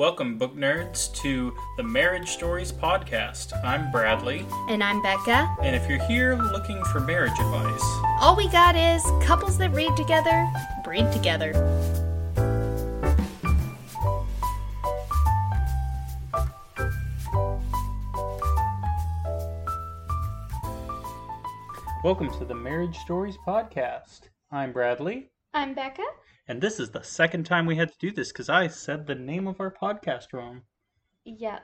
Welcome, book nerds, to the Marriage Stories podcast. I'm Bradley, And I'm Bekah. and if you're here looking for marriage advice, All we got is couples that read together, breed together. welcome to the Marriage Stories podcast. I'm Bradley, I'm Bekah. And this is the second time we had to do this because I said the name of our podcast wrong. Yeah,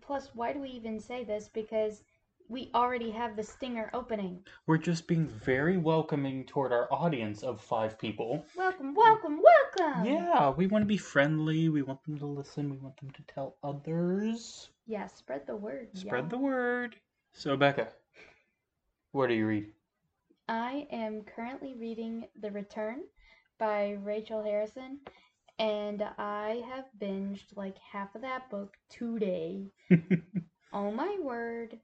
plus, why do we even say this? Because we already have the stinger opening. We're just being very welcoming toward our audience of five people. Welcome, welcome, welcome! Yeah, we want to be friendly. We want them to listen. We want them to tell others. Yeah, spread the word. Spread y'all. the word. So, Bekah, what do you read? I am currently reading The Return by Rachel Harrison, and I have binged like half of that book today. Oh my word.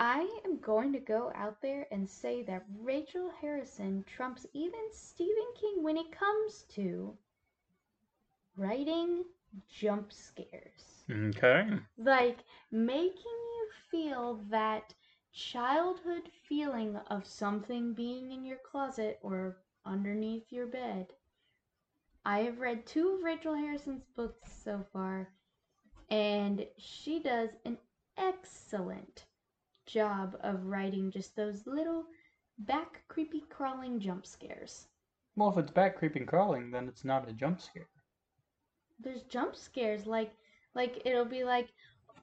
I am going to go out there and say that Rachel Harrison trumps even Stephen King when it comes to writing jump scares. okay. Like making you feel that childhood feeling of something being in your closet or underneath your bed. I have read two of Rachel Harrison's books so far, and she does an excellent job of writing just those little back creepy crawling jump scares. Well, if it's back creeping crawling, then it's not a jump scare. There's jump scares like like it'll be like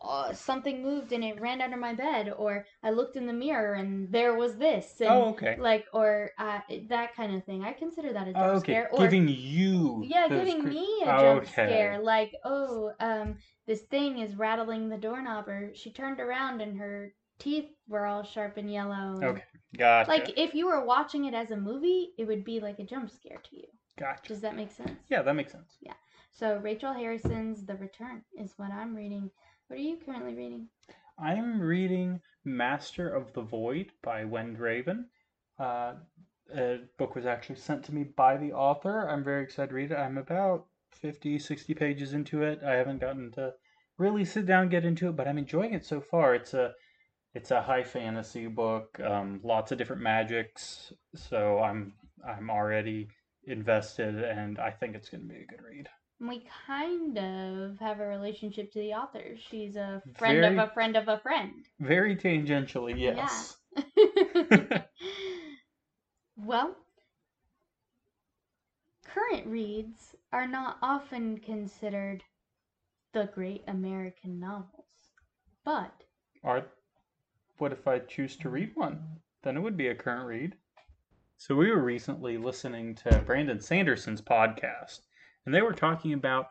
oh, something moved and it ran under my bed or I looked in the mirror and there was this and Oh, okay. like or uh, that kind of thing. I consider that a jump Oh, okay. scare or Giving you. yeah, giving me a jump Okay. scare like oh um this thing is rattling the doorknob or she turned around and her teeth were all sharp and yellow. Okay. Gotcha. Like if you were watching it as a movie, it would be like a jump scare to you. gotcha. Does that make sense? Yeah, that makes sense. So Rachel Harrison's The Return is what I'm reading. What are you currently reading? I'm reading Master of the Void by Wend Raven. Uh, a book was actually sent to me by the author. I'm very excited to read it. I'm about 50, 60 pages into it. I haven't gotten to really sit down and get into it, but I'm enjoying it so far. It's a it's a high fantasy book, um, lots of different magics, so I'm I'm already invested, and I think it's going to be a good read. We kind of have a relationship to the author. She's a friend Very- of a friend of a friend. Very tangentially, yes. well, current reads are not often considered the great American novels, but Or what if I choose to read one? Then it would be a current read. So we were recently listening to Brandon Sanderson's podcast, and they were talking about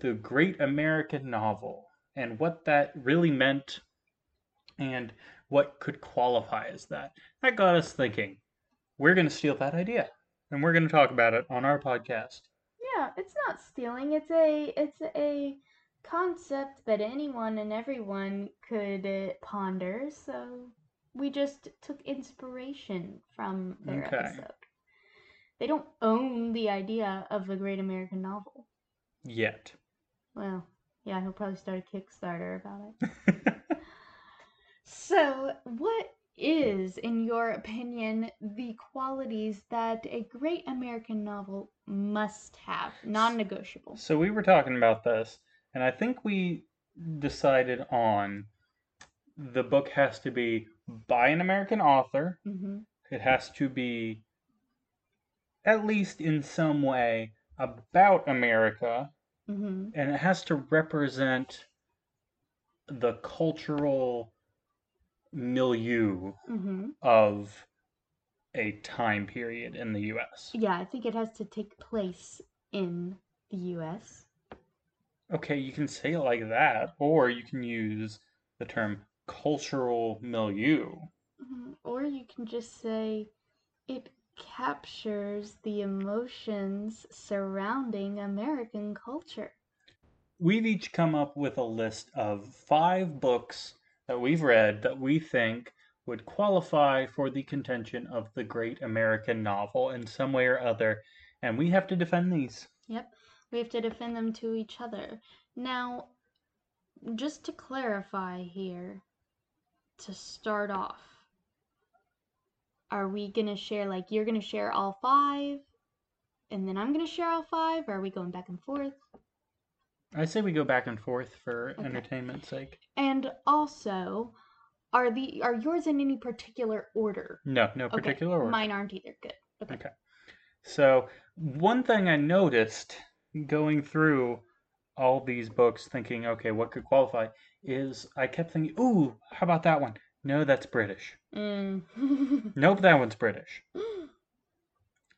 the great American novel and what that really meant and what could qualify as that. That got us thinking. We're going to steal that idea and we're going to talk about it on our podcast. yeah, it's not stealing. It's a it's a concept that anyone and everyone could uh, ponder. So we just took inspiration from their Okay. episode. They don't own the idea of the great American novel. Yet. Well, yeah, he'll probably start a Kickstarter about it. So, what is, in your opinion, the qualities that a great American novel must have? Non negotiable. So we were talking about this, and I think we decided on the book has to be by an American author. hmm It has to be at least in some way about America, hmm and it has to represent the cultural milieu hmm of a time period in the US. Yeah, I think it has to take place in the U.S. Okay, you can say it like that, or you can use the term cultural milieu. Mhm. Or you can just say it captures the emotions surrounding American culture. We've each come up with a list of five books that we've read that we think would qualify for the contention of the great American novel in some way or other, and we have to defend these. Yep. We have to defend them to each other. Now, just to clarify here, to start off, are we gonna share like you're gonna share all five, and then I'm gonna share all five? Or are we going back and forth? I say we go back and forth for Okay. entertainment's sake. And also, are the are yours in any particular order? No, no Okay, particular order. Mine aren't either. Good. Okay. Okay. So, one thing I noticed going through all these books, thinking, okay, what could qualify, is I kept thinking, ooh, how about that one? No, that's British. Mm. Nope, that one's British.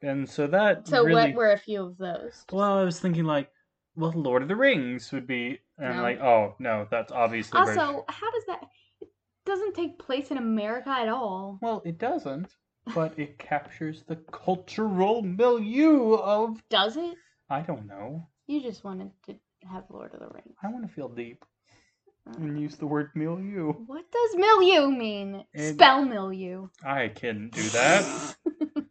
And so that so really. what were a few of those? Well, I was thinking like, well, Lord of the Rings would be, and No. like, oh no, that's obviously British. Also, how does that? It doesn't take place in America at all. Well, it doesn't, but it captures the cultural milieu of. Does it? I don't know. You just wanted to have Lord of the Rings. I want to feel deep and use the word milieu. What does milieu mean? It- Spell milieu. I can do that.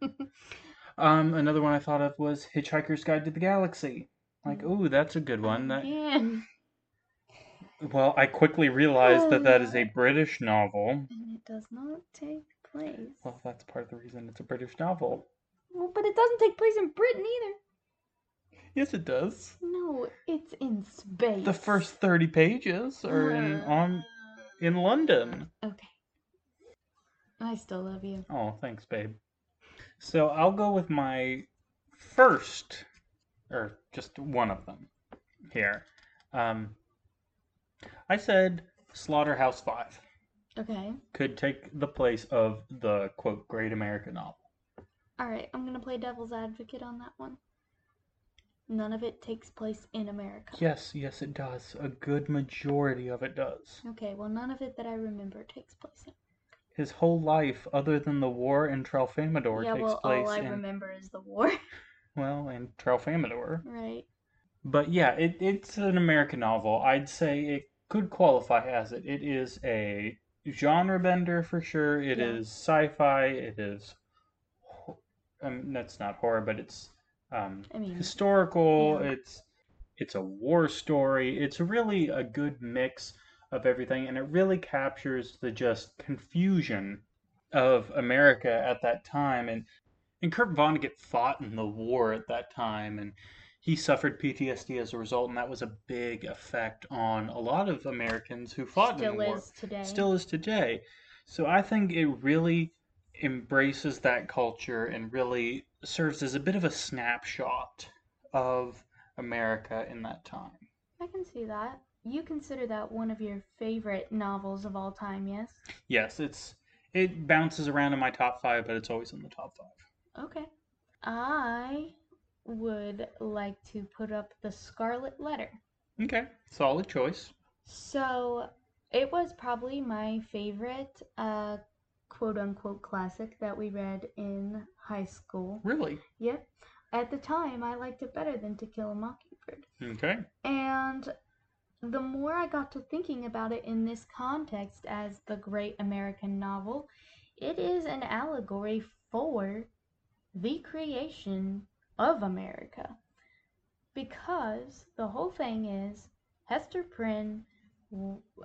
um, another one I thought of was Hitchhiker's Guide to the Galaxy. Like, ooh, that's a good one. That Again. well, I quickly realized that that is a British novel. And it does not take place. Well, that's part of the reason it's a British novel. Well, but it doesn't take place in Britain either. Yes, it does. No, it's in space. The first thirty pages are in on in London. Okay. I still love you. Oh, thanks, babe. So I'll go with my first, or just one of them here. Um, I said Slaughterhouse Five Okay. could take the place of the quote Great American Novel. All right, I'm gonna play devil's advocate on that one. None of it takes place in America. Yes, yes, it does. A good majority of it does. Okay, well, none of it that I remember takes place in. His whole life, other than the war in Tralfamadore, yeah, takes well, place all I in remember is the war, well in Tralfamadore. right? But yeah, it, it's an American novel. I'd say it could qualify as it. It is a genre bender for sure. It is Yeah. sci-fi. It is, ho- um, that's not horror, but it's um, I mean, historical. yeah. It's it's a war story. It's really a good mix of everything, and it really captures the just confusion of America at that time. And and Kurt Vonnegut fought in the war at that time, and he suffered PTSD as a result, and that was a big effect on a lot of Americans who fought in the war is today. still is today. So I think it really embraces that culture and really serves as a bit of a snapshot of America in that time. I can see that. You consider that one of your favorite novels of all time, yes? Yes, it's it bounces around in my top five, but it's always in the top five. Okay. I would like to put up The Scarlet Letter. Okay, solid choice. So, it was probably my favorite uh, quote unquote classic that we read in high school. Really? Yep. At the time, I liked it better than To Kill a Mockingbird. Okay. And the more I got to thinking about it in this context as the great American novel, it is an allegory for the creation of America. Because the whole thing is Hester Prynne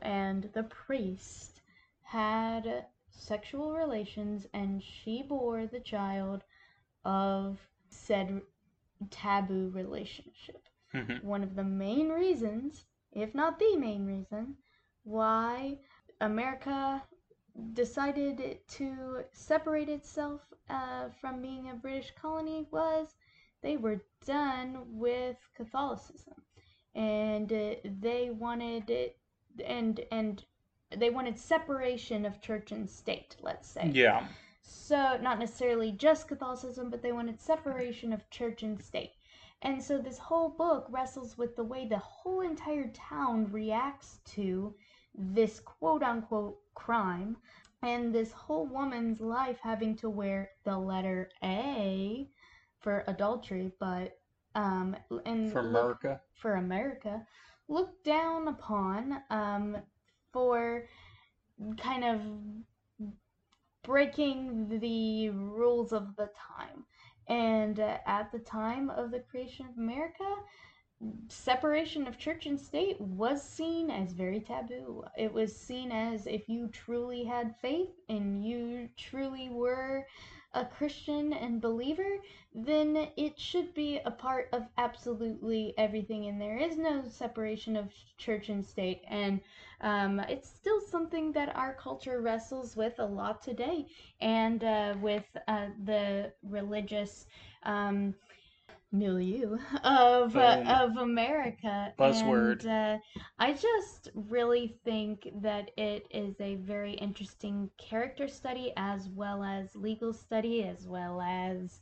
and the priest had sexual relations and she bore the child of said taboo relationship Mhm. one of the main reasons, if not the main reason, why America decided to separate itself uh, from being a British colony was they were done with Catholicism, and uh, they wanted it, and and they wanted separation of church and state. Let's say. Yeah. So, not necessarily just Catholicism, but they wanted separation of church and state. And so, this whole book wrestles with the way the whole entire town reacts to this quote unquote crime, and this whole woman's life having to wear the letter A for adultery, but, um, and For look- America. for America looked down upon um, for kind of breaking the rules of the time. And uh, at the time of the creation of America, separation of church and state was seen as very taboo. It was seen as if you truly had faith and you truly were a Christian and believer, then it should be a part of absolutely everything. And there is no separation of church and state. And um, it's still something that our culture wrestles with a lot today. And uh, with uh, the religious. Um, milieu of uh, of America. Buzzword. And, uh, I just really think that it is a very interesting character study as well as legal study as well as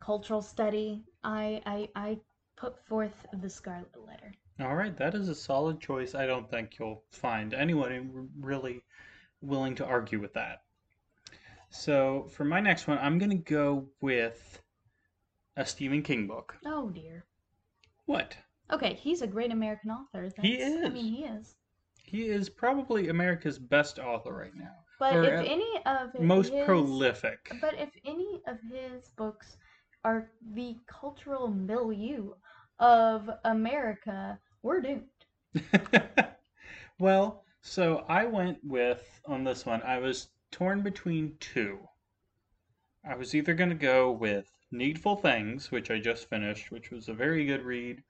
cultural study. I I, I put forth the Scarlet Letter. All right, that is a solid choice. I don't think you'll find anyone really willing to argue with that. So for my next one, I'm going to go with a Stephen King book. Oh dear. What? Okay, he's a great American author. That's, He is. I mean, he is. He is probably America's best author right now. But Or if uh, any of Most prolific. But if any of his books are the cultural milieu of America, we're doomed. well, so I went with on this one. I was torn between two. I was either going to go with Needful Things, which I just finished, which was a very good read,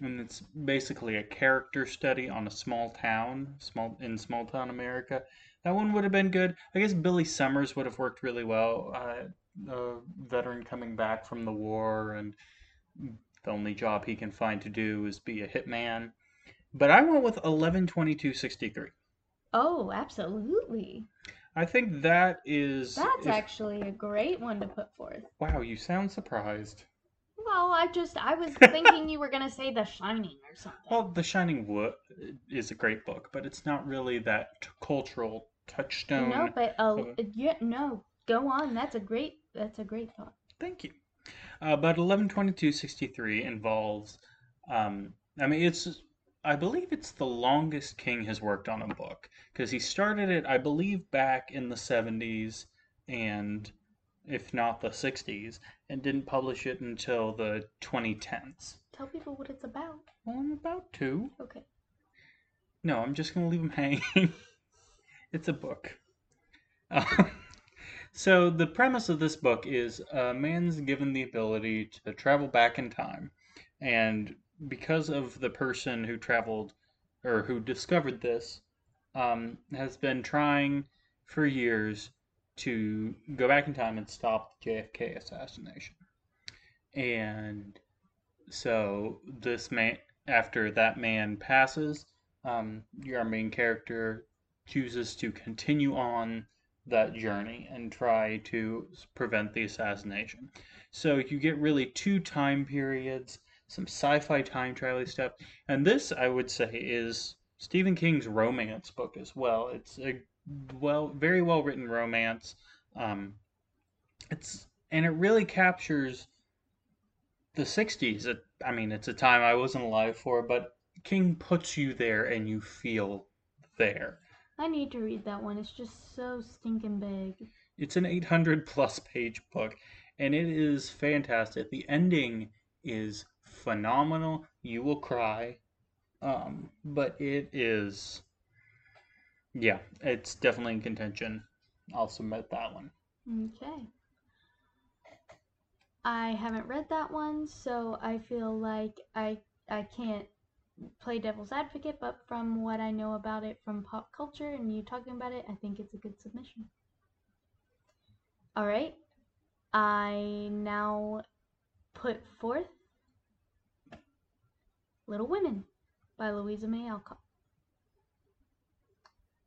and it's basically a character study on a small town, small in small town America. That one would have been good. I guess Billy Summers would have worked really well. Uh, a veteran coming back from the war, and the only job he can find to do is be a hitman. But I went with 112263. Oh, absolutely. I think that is. That's if- actually a great one to put forth. Wow, you sound surprised. Well, I just I was thinking you were gonna say The Shining or something. Well, The Shining Wood is a great book, but it's not really that t- cultural touchstone. no, but uh, okay. yeah, no, go on. That's a great that's a great thought. Thank you. Uh, but 11/22/63 involves. Um, I mean, it's. I believe it's the longest King has worked on a book because he started it, I believe, back in the 70s and if not the 60s, and didn't publish it until the 2010s. Tell people what it's about. Well, I'm about to. Okay. No, I'm just going to leave them hanging. it's a book. Uh, so, the premise of this book is a man's given the ability to travel back in time. And because of the person who traveled or who discovered this, um, has been trying for years to go back in time and stop the JFK assassination. And so, this man, after that man passes, um, your main character chooses to continue on that journey and try to prevent the assassination. So you get really two time periods, some sci-fi time travel stuff, and this I would say is Stephen King's romance book as well. It's a well, very well written romance. Um, it's and it really captures the '60s. It, I mean, it's a time I wasn't alive for, but King puts you there and you feel there. I need to read that one. It's just so stinking big. It's an 800 plus page book and it is fantastic. The ending is phenomenal. You will cry. Um, but it is yeah, it's definitely in contention. I'll submit that one. Okay. I haven't read that one, so I feel like I I can't play devil's advocate, but from what I know about it from pop culture and you talking about it, I think it's a good submission. All right. I now put forth Little Women by Louisa May Alcott.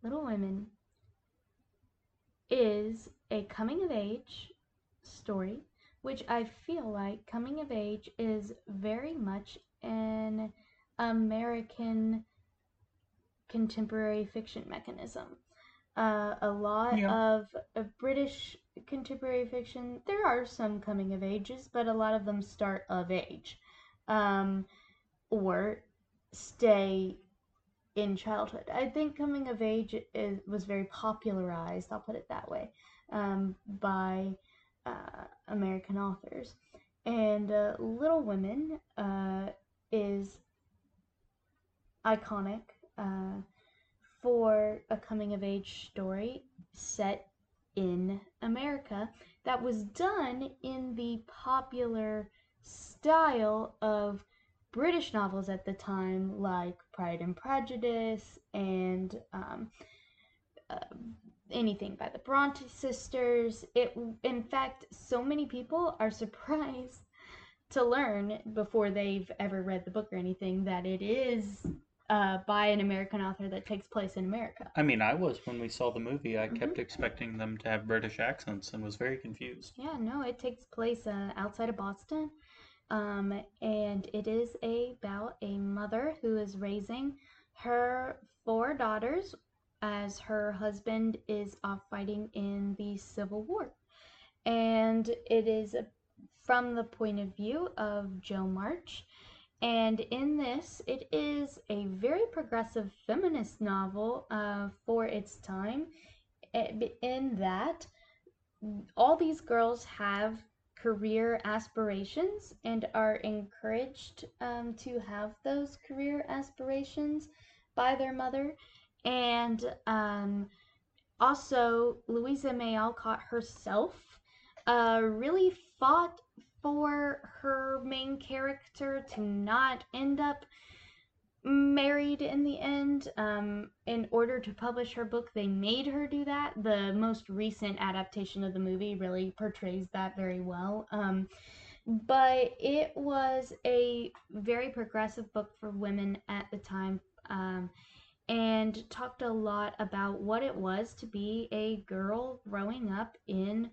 Little Women is a coming of age story, which I feel like coming of age is very much an American contemporary fiction mechanism. Uh, a lot Yeah. of, of British contemporary fiction, there are some coming of ages, but a lot of them start of age um, or stay in childhood. I think coming of age is, was very popularized, I'll put it that way, um, by uh, American authors. And uh, Little Women uh, is iconic uh, for a coming of age story set in America that was done in the popular style of British novels at the time, like Pride and Prejudice and um, uh, anything by the Bronte sisters. It, in fact, so many people are surprised to learn before they've ever read the book or anything that it is uh, by an American author that takes place in America. I mean, I was when we saw the movie. I kept expecting them to have British accents and was very confused. Yeah, no, it takes place uh, outside of Boston. Um, and it is about a mother who is raising her four daughters as her husband is off fighting in the Civil War. And it is from the point of view of Jo March. And in this, it is a very progressive feminist novel uh, for its time, eh, in that all these girls have career aspirations and are encouraged um, to have those career aspirations by their mother. And um, also, Louisa May Alcott herself uh, really fought for her main character to not end up married in the end. Um, in order to publish her book, they made her do that. The most recent adaptation of the movie really portrays that very well. Um, but it was a very progressive book for women at the time. Um, and talked a lot about what it was to be a girl growing up in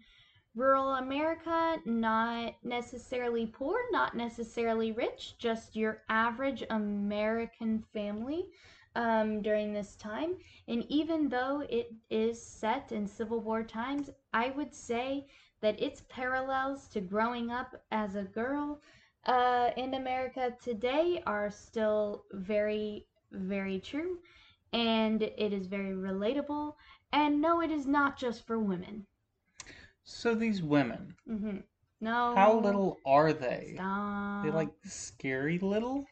rural America, not necessarily poor, not necessarily rich, just your average American family um, during this time. And even though it is set in Civil War times, I would say that its parallels to growing up as a girl uh, in America today are still very, very true. And it is very relatable. And no, it is not just for women. So these women, Mm-hmm. No. how little are they? Stop. They like scary little?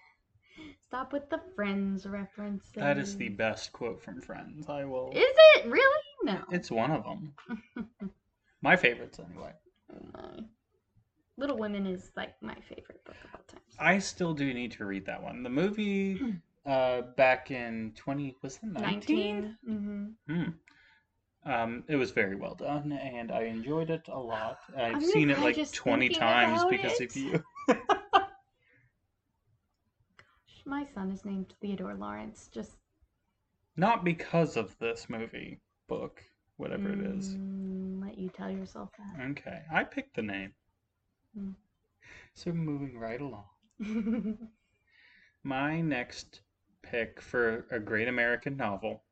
Stop with the Friends references. That is the best quote from Friends. I will. Is it really? No. It's one of them. My favorites, anyway. Oh my. Little Women is like my favorite book of all time. I still do need to read that one. The movie uh, back in 20, was it 19? Mm-hmm. Hmm. Um, it was very well done, and I enjoyed it a lot. I've I'm seen it like 20 times because it. of you. Gosh, My son is named Theodore Lawrence. Just Not because of this movie, book, whatever it is. mm, let you tell yourself that. Okay, I picked the name. Hmm. So moving right along. My next pick for a great American novel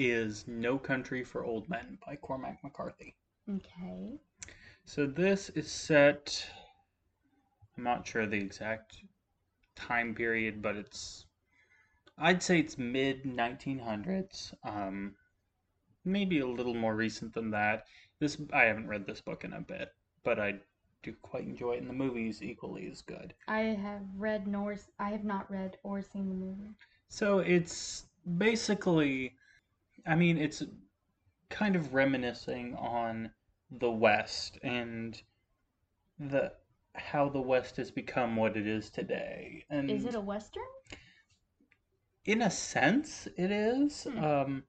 is No Country for Old Men by Cormac McCarthy. okay. So this is set I'm not sure the exact time period, but it's I'd say it's mid 1900s. Um maybe a little more recent than that. This I haven't read this book in a bit, but I do quite enjoy it and the movie's equally as good. I have read nor I have not read or seen the movie. So it's basically, I mean, it's kind of reminiscing on the West and the how the West has become what it is today. And Is it a western? in a sense, it is. Hmm. Um,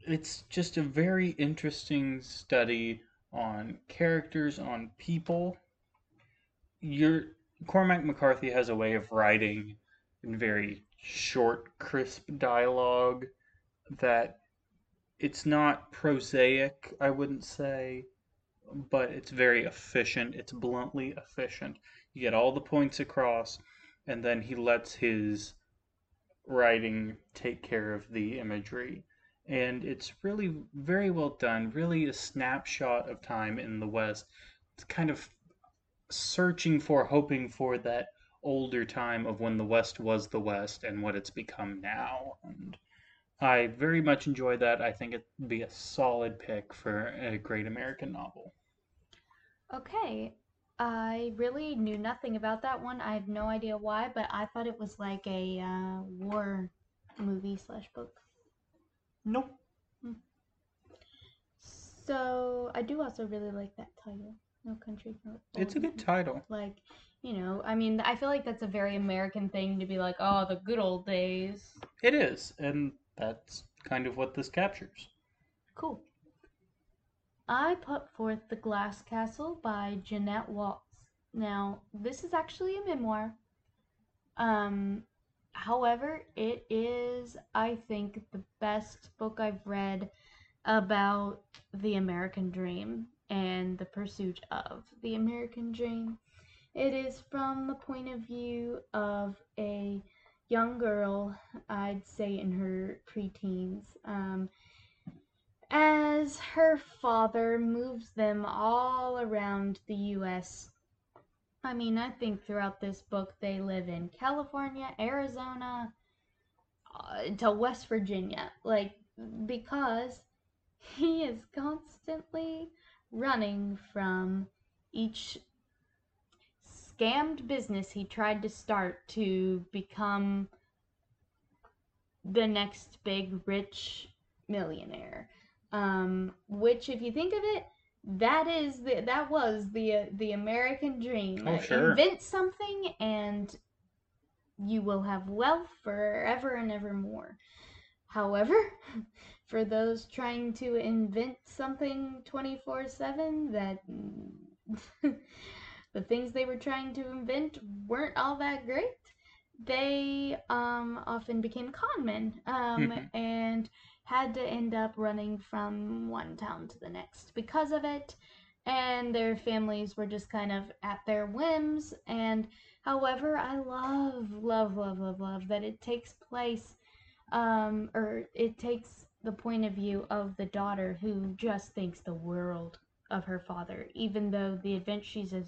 it's just a very interesting study on characters, on people. Your Cormac McCarthy has a way of writing in very short, crisp dialogue that it's not prosaic, I wouldn't say, but it's very efficient. It's bluntly efficient. You get all the points across, and then he lets his writing take care of the imagery. And it's really very well done, really a snapshot of time in the West. It's kind of searching for, hoping for that older time of when the West was the West and what it's become now. And I very much enjoy that. I think it'd be a solid pick for a great American novel. Okay. I really knew nothing about that one. I have no idea why, but I thought it was like a uh, war movie slash book. Nope. So I do also really like that title, No Country for Old It's a good title. Like, you know, I mean, I feel like that's a very American thing to be like, oh, the good old days. It is, and that's kind of what this captures. Cool. I put forth The Glass Castle by Jeanette Walls. Now, this is actually a memoir. Um, however, it is, I think, the best book I've read about the American dream and the pursuit of the American dream. It is from the point of view of a young girl, I'd say in her preteens, um, as her father moves them all around the US. I mean, I think throughout this book they live in California, Arizona, uh, to West Virginia. Like, because he is constantly running from each scammed business he tried to start to become the next big rich millionaire. Um, which, if you think of it, that is the that was the uh, the American dream. Oh, Uh, sure. Invent something and you will have wealth forever and ever more. However, for those trying to invent something 24/7 that the things they were trying to invent weren't all that great, they um, often became con men um, Mhm. and had to end up running from one town to the next because of it. And their families were just kind of at their whims. And however, I love, love, love, love, love that it takes place, um, or it takes the point of view of the daughter who just thinks the world of her father, even though the event she's uh,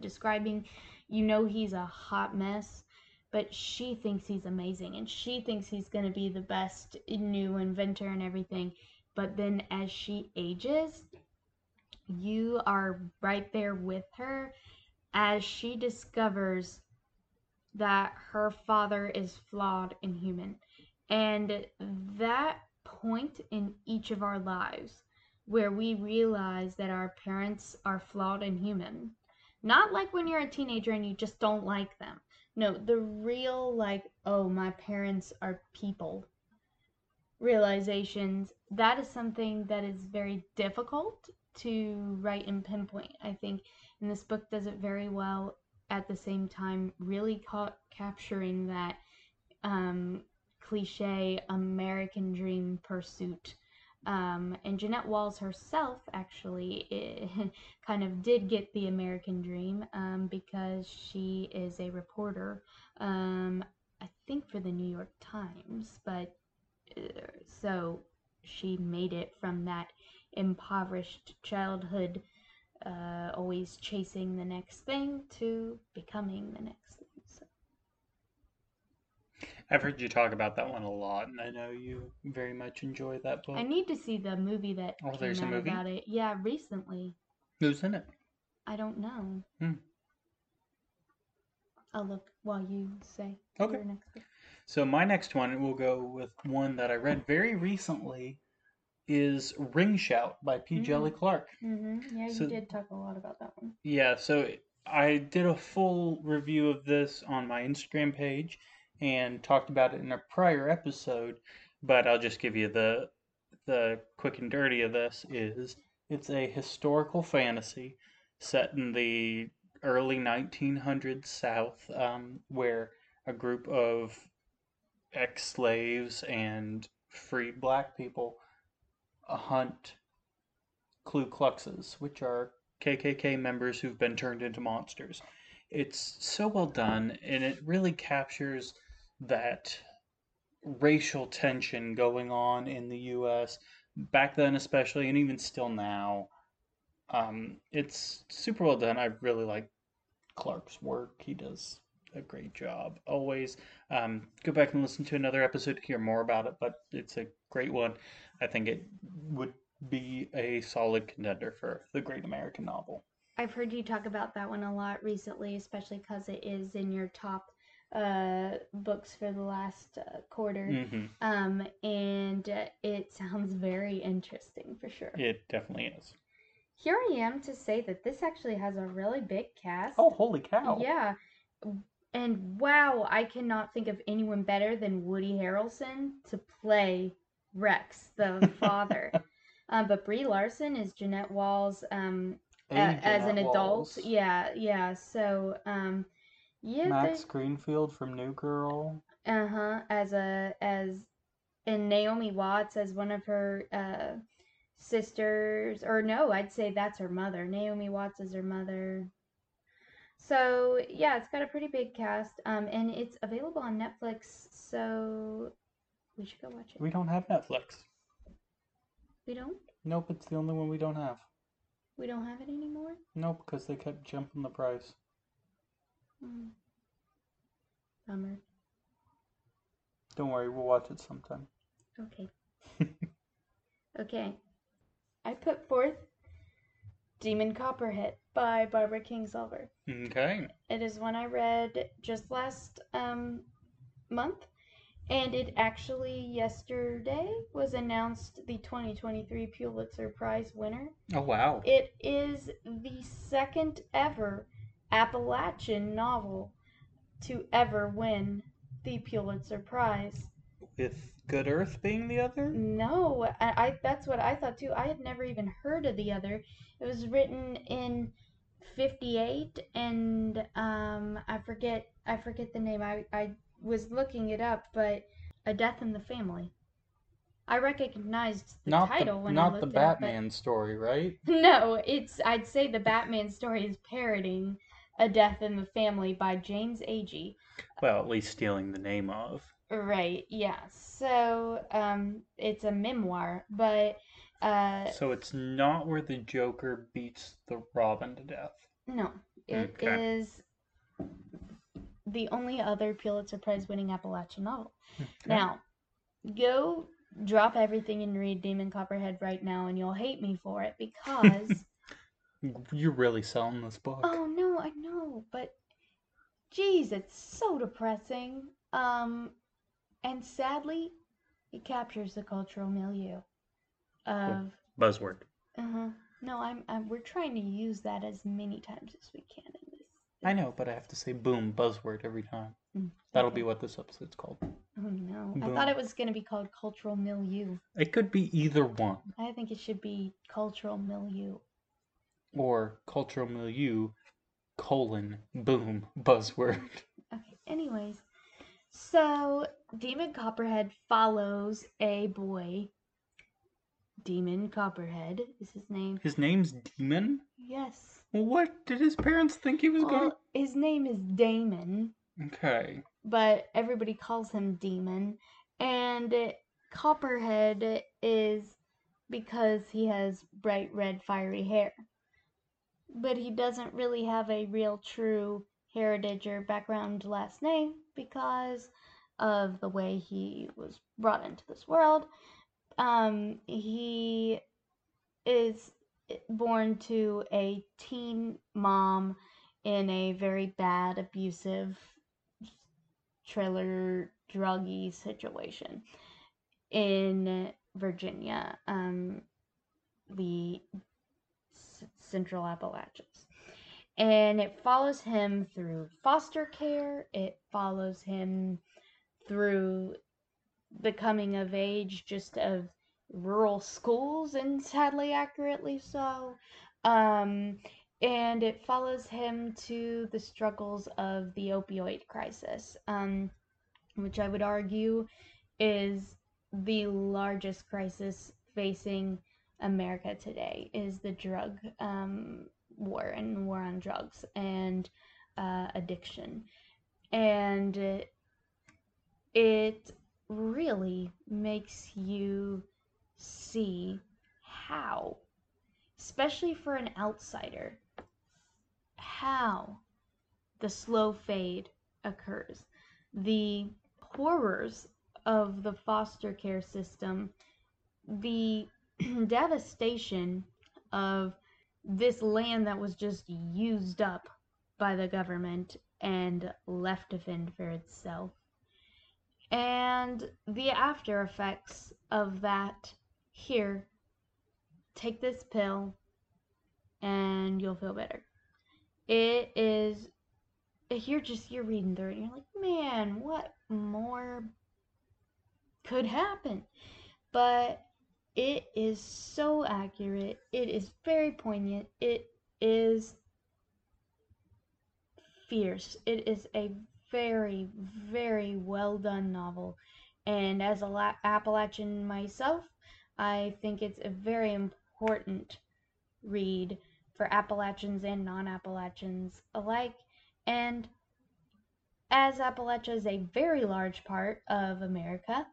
describing, you know, he's a hot mess but she thinks he's amazing and she thinks he's going to be the best new inventor and everything. But then as she ages, you are right there with her as she discovers that her father is flawed and human. And that point in each of our lives where we realize that our parents are flawed and human. Not like when you're a teenager and you just don't like them. No, the real, like, oh, my parents are people realizations, that is something that is very difficult to write and pinpoint. I think, and this book does it very well at the same time, really ca- capturing that um, cliche American dream pursuit. Um, and Jeanette Walls herself actually eh, kind of did get the American dream um, because she is a reporter, um, I think for the New York Times, but uh, so she made it from that impoverished childhood, uh, always chasing the next thing, to becoming the next. I've heard you talk about that one a lot, and I know you very much enjoy that book. I need to see the movie that Oh, there's a movie? about it. Yeah, recently. Who's in it? I don't know. Hmm. I'll look while you say Okay. your next book. So my next one will go with one that I read very recently is Ring Shout by P. Mm. Djèlí Clark. Mm-hmm. Yeah, So- you did talk a lot about that one. Yeah, so I did a full review of this on my Instagram page and talked about it in a prior episode, but I'll just give you the the quick and dirty of this is it's a historical fantasy set in the early 1900s South um, where a group of ex-slaves and free black people hunt Ku Kluxes, which are KKK members who've been turned into monsters. It's so well done, and it really captures that racial tension going on in the U.S. back then, especially, and even still now. Um, it's super well done. I really like Clark's work. He does a great job always. Um, go back and listen to another episode to hear more about it, but it's a great one. I think it would be a solid contender for the Great American Novel. I've heard you talk about that one a lot recently, especially because it is in your top uh, books for the last uh, quarter. hmm Um, and uh, it sounds very interesting for sure. It definitely is. Here I am to say that this actually has a really big cast. Oh, holy cow! Yeah. And wow, I cannot think of anyone better than Woody Harrelson to play Rex, the father. um, but Brie Larson is Jeanette Walls um, a- Hey, as an adult. Walls. Yeah, yeah. So, um, yeah, Max Greenfield from New Girl. uh huh. As a as and Naomi Watts as one of her uh sisters, or no, I'd say that's her mother. Naomi Watts is her mother. So yeah, it's got a pretty big cast, um, and it's available on Netflix. So we should go watch it. We don't have Netflix. We don't. Nope, it's the only one we don't have. We don't have it anymore. Nope, because they kept jumping the price. Hmm. Bummer. Don't worry, we'll watch it sometime. Okay. Okay. I put forth Demon Copperhead by Barbara Kingsolver. Okay. It is one I read just last um, month, and it actually yesterday was announced the 2023 Pulitzer Prize winner. Oh wow. It is the second ever Appalachian novel to ever win the Pulitzer Prize. With Good Earth being the other? No, I, I that's what I thought too. I had never even heard of the other. It was written in 58 and um I forget I forget the name. I I was looking it up, but A Death in the Family. I recognized the not title the when I looked the it up, but- Batman story, right? No, it's I'd say the Batman story is parroting A Death in the Family by James Agee. Well, at least stealing the name of. Right, yeah. So, um it's a memoir, but uh So it's not where the Joker beats the Robin to death. no, it Okay. is the only other Pulitzer Prize winning Appalachian novel. Okay. Now, go drop everything and read Demon Copperhead right now and you'll hate me for it because You're really selling this book. Oh no, I know, but geez, it's so depressing. Um, and sadly, it captures the cultural milieu of. Buzzword. Uh-huh. No, I'm, I'm. We're trying to use that as many times as we can in this. I know, but I have to say boom, buzzword every time. Mm, That'll okay. be what this episode's called. Oh no, I thought it was gonna be called cultural milieu. It could be either one. I think it should be cultural milieu. Or cultural milieu, colon, boom, buzzword. Okay. Anyways, so Demon Copperhead follows a boy. Demon Copperhead is his name. His name's Demon? Yes. Well, what did his parents think he was going? Well, his name is Damon, Okay. but everybody calls him Demon. And Copperhead is because he has bright red, fiery hair. But he doesn't really have a real, true heritage or background last name because of the way he was brought into this world. Um, he is born to a teen mom in a very bad, abusive, trailer druggy situation in Virginia, um, the Central Appalachians. And it follows him through foster care, it follows him through the coming of age just of rural schools, and sadly, accurately so. Um, and it follows him to the struggles of the opioid crisis, um, which I would argue is the largest crisis facing America today is the drug um, war and war on drugs and uh, addiction. And it, really makes you see how, especially for an outsider, how the slow fade occurs. The horrors of the foster care system, the devastation of this land that was just used up by the government and left to fend for itself. And the after effects of that here, take this pill and you'll feel better. It is you're just you're reading through it and you're like, man, what more could happen? But it is so accurate. It is very poignant. It is fierce. It is a very, very well done novel. And as a La- Appalachian myself, I think it's a very important read for Appalachians and non Appalachians alike. And as Appalachia is a very large part of America,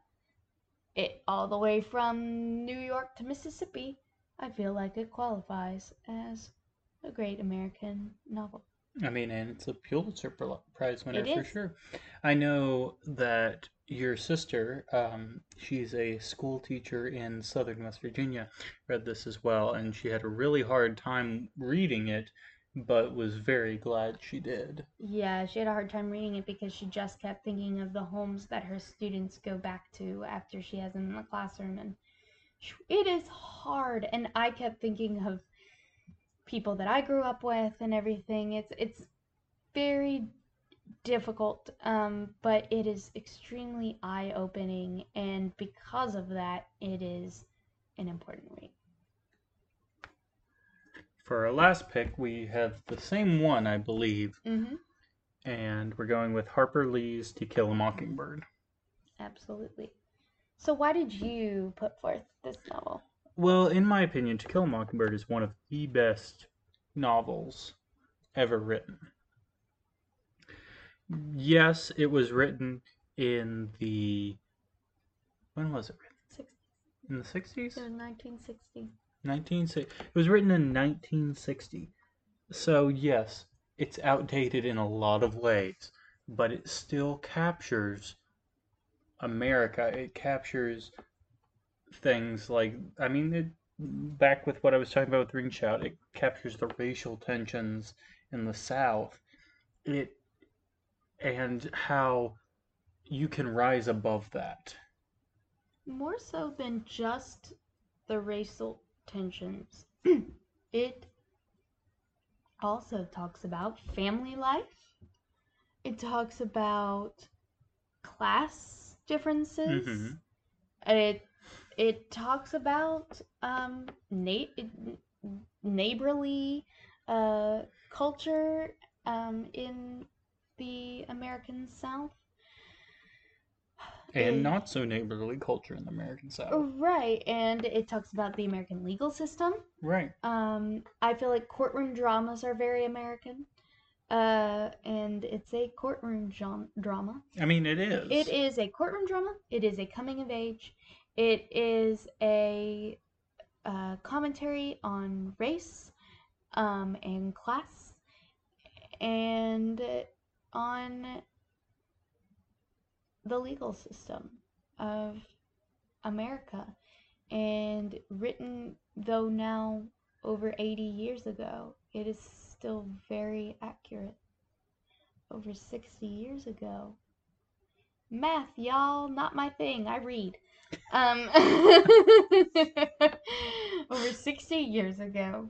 it all the way from New York to Mississippi, I feel like it qualifies as a great American novel. I mean, and it's a Pulitzer Prize winner for sure. I know that your sister, um, she's a school teacher in southern West Virginia, read this as well, and she had a really hard time reading it, but was very glad she did. Yeah, she had a hard time reading it because she just kept thinking of the homes that her students go back to after she has them in the classroom. And it is hard. And I kept thinking of people that I grew up with and everything. It's it's very difficult, um, but it is extremely eye opening. And because of that, it is an important read. For our last pick, we have the same one, I believe, Mm-hmm. and we're going with Harper Lee's To Kill a Mockingbird. Absolutely. So, why did you put forth this novel? Well, in my opinion, To Kill a Mockingbird is one of the best novels ever written. Yes, it was written in the. When was it written? In the 60s? so 1960. 1960. It was written in 1960. So, yes, it's outdated in a lot of ways, but it still captures America. It captures things like, I mean, it, back with what I was talking about with Ring Shout, it captures the racial tensions in the South. It and how you can rise above that. More so than just the racial tensions, it also talks about family life. It talks about class differences. Mhm. It it talks about um na- neighborly uh culture um in the American South. And not so neighborly culture in the American South. Right, and it talks about the American legal system. Right. Um, I feel like courtroom dramas are very American. Uh, and it's a courtroom drama. I mean, it is. It is a courtroom drama. It is a coming of age. It is a uh, commentary on race um, and class and on the legal system of America. And written, though now over 80 years ago, it is still very accurate. Over 60 years ago. Math, y'all, not my thing. I read. Um, over 60 years ago,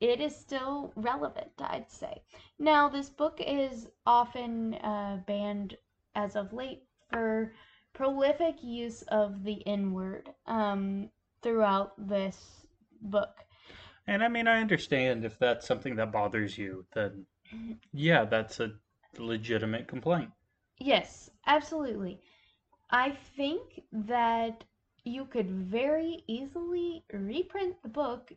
it is still relevant, I'd say. Now, this book is often uh, banned as of late for prolific use of the N word um, throughout this book. And I mean, I understand if that's something that bothers you, then yeah, that's a legitimate complaint. Yes, absolutely. I think that you could very easily reprint the book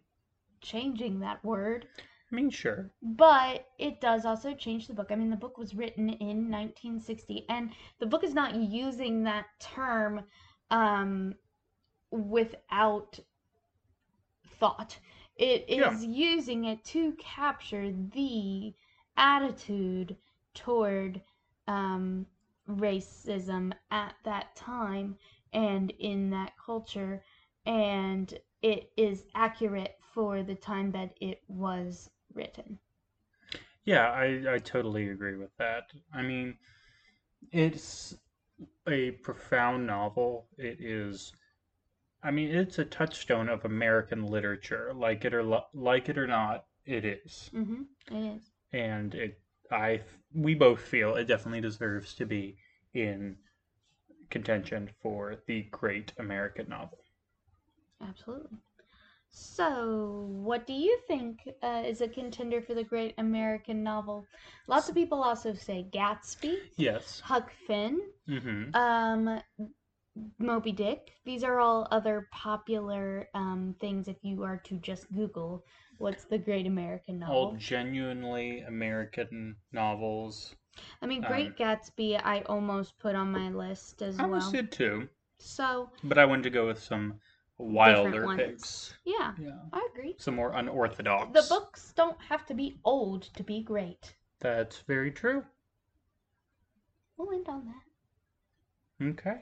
changing that word, I mean, sure. but it does also change the book. I mean, the book was written in 1960, and the book is not using that term um, without thought. It is Yeah. using it to capture the attitude toward um, racism at that time and in that culture. And it is accurate for the time that it was written. Yeah, I, I totally agree with that. I mean, it's a profound novel. It is, I mean, it's a touchstone of American literature. Like it or lo- like it or not, it is. Mm-hmm. It is. And it, I, we both feel it definitely deserves to be in contention for the great American novel. Absolutely. So, what do you think uh, is a contender for the great American novel? Lots of people also say Gatsby, Yes. Huck Finn, Mm-hmm. um, Moby Dick. These are all other popular um, things if you are to just Google what's the great American novel. All genuinely American novels. I mean, Great um, Gatsby, I almost put on my list as I well. I almost did too, So, but I wanted to go with some wilder ones. picks. yeah, Yeah. I agree. Some more unorthodox. The books don't have to be old to be great. That's very true. We'll end on that. Okay.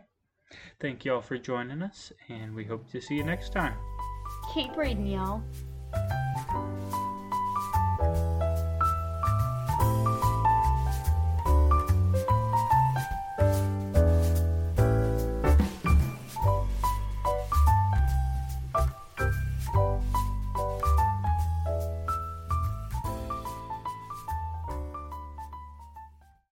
Thank y'all for joining us, and we hope to see you next time. Keep reading, y'all.